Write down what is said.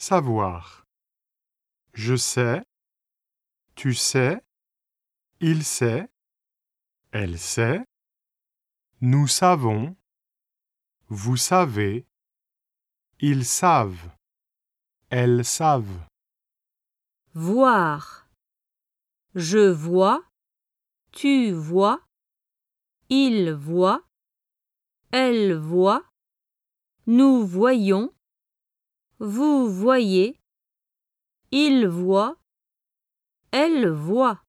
savoir. Je sais, tu sais, il sait, elle sait, nous savons, vous savez, ils savent, elles savent. Voir. Je vois, tu vois, il voit, elle voit, nous voyons, vous voyez, il voit, elle voit.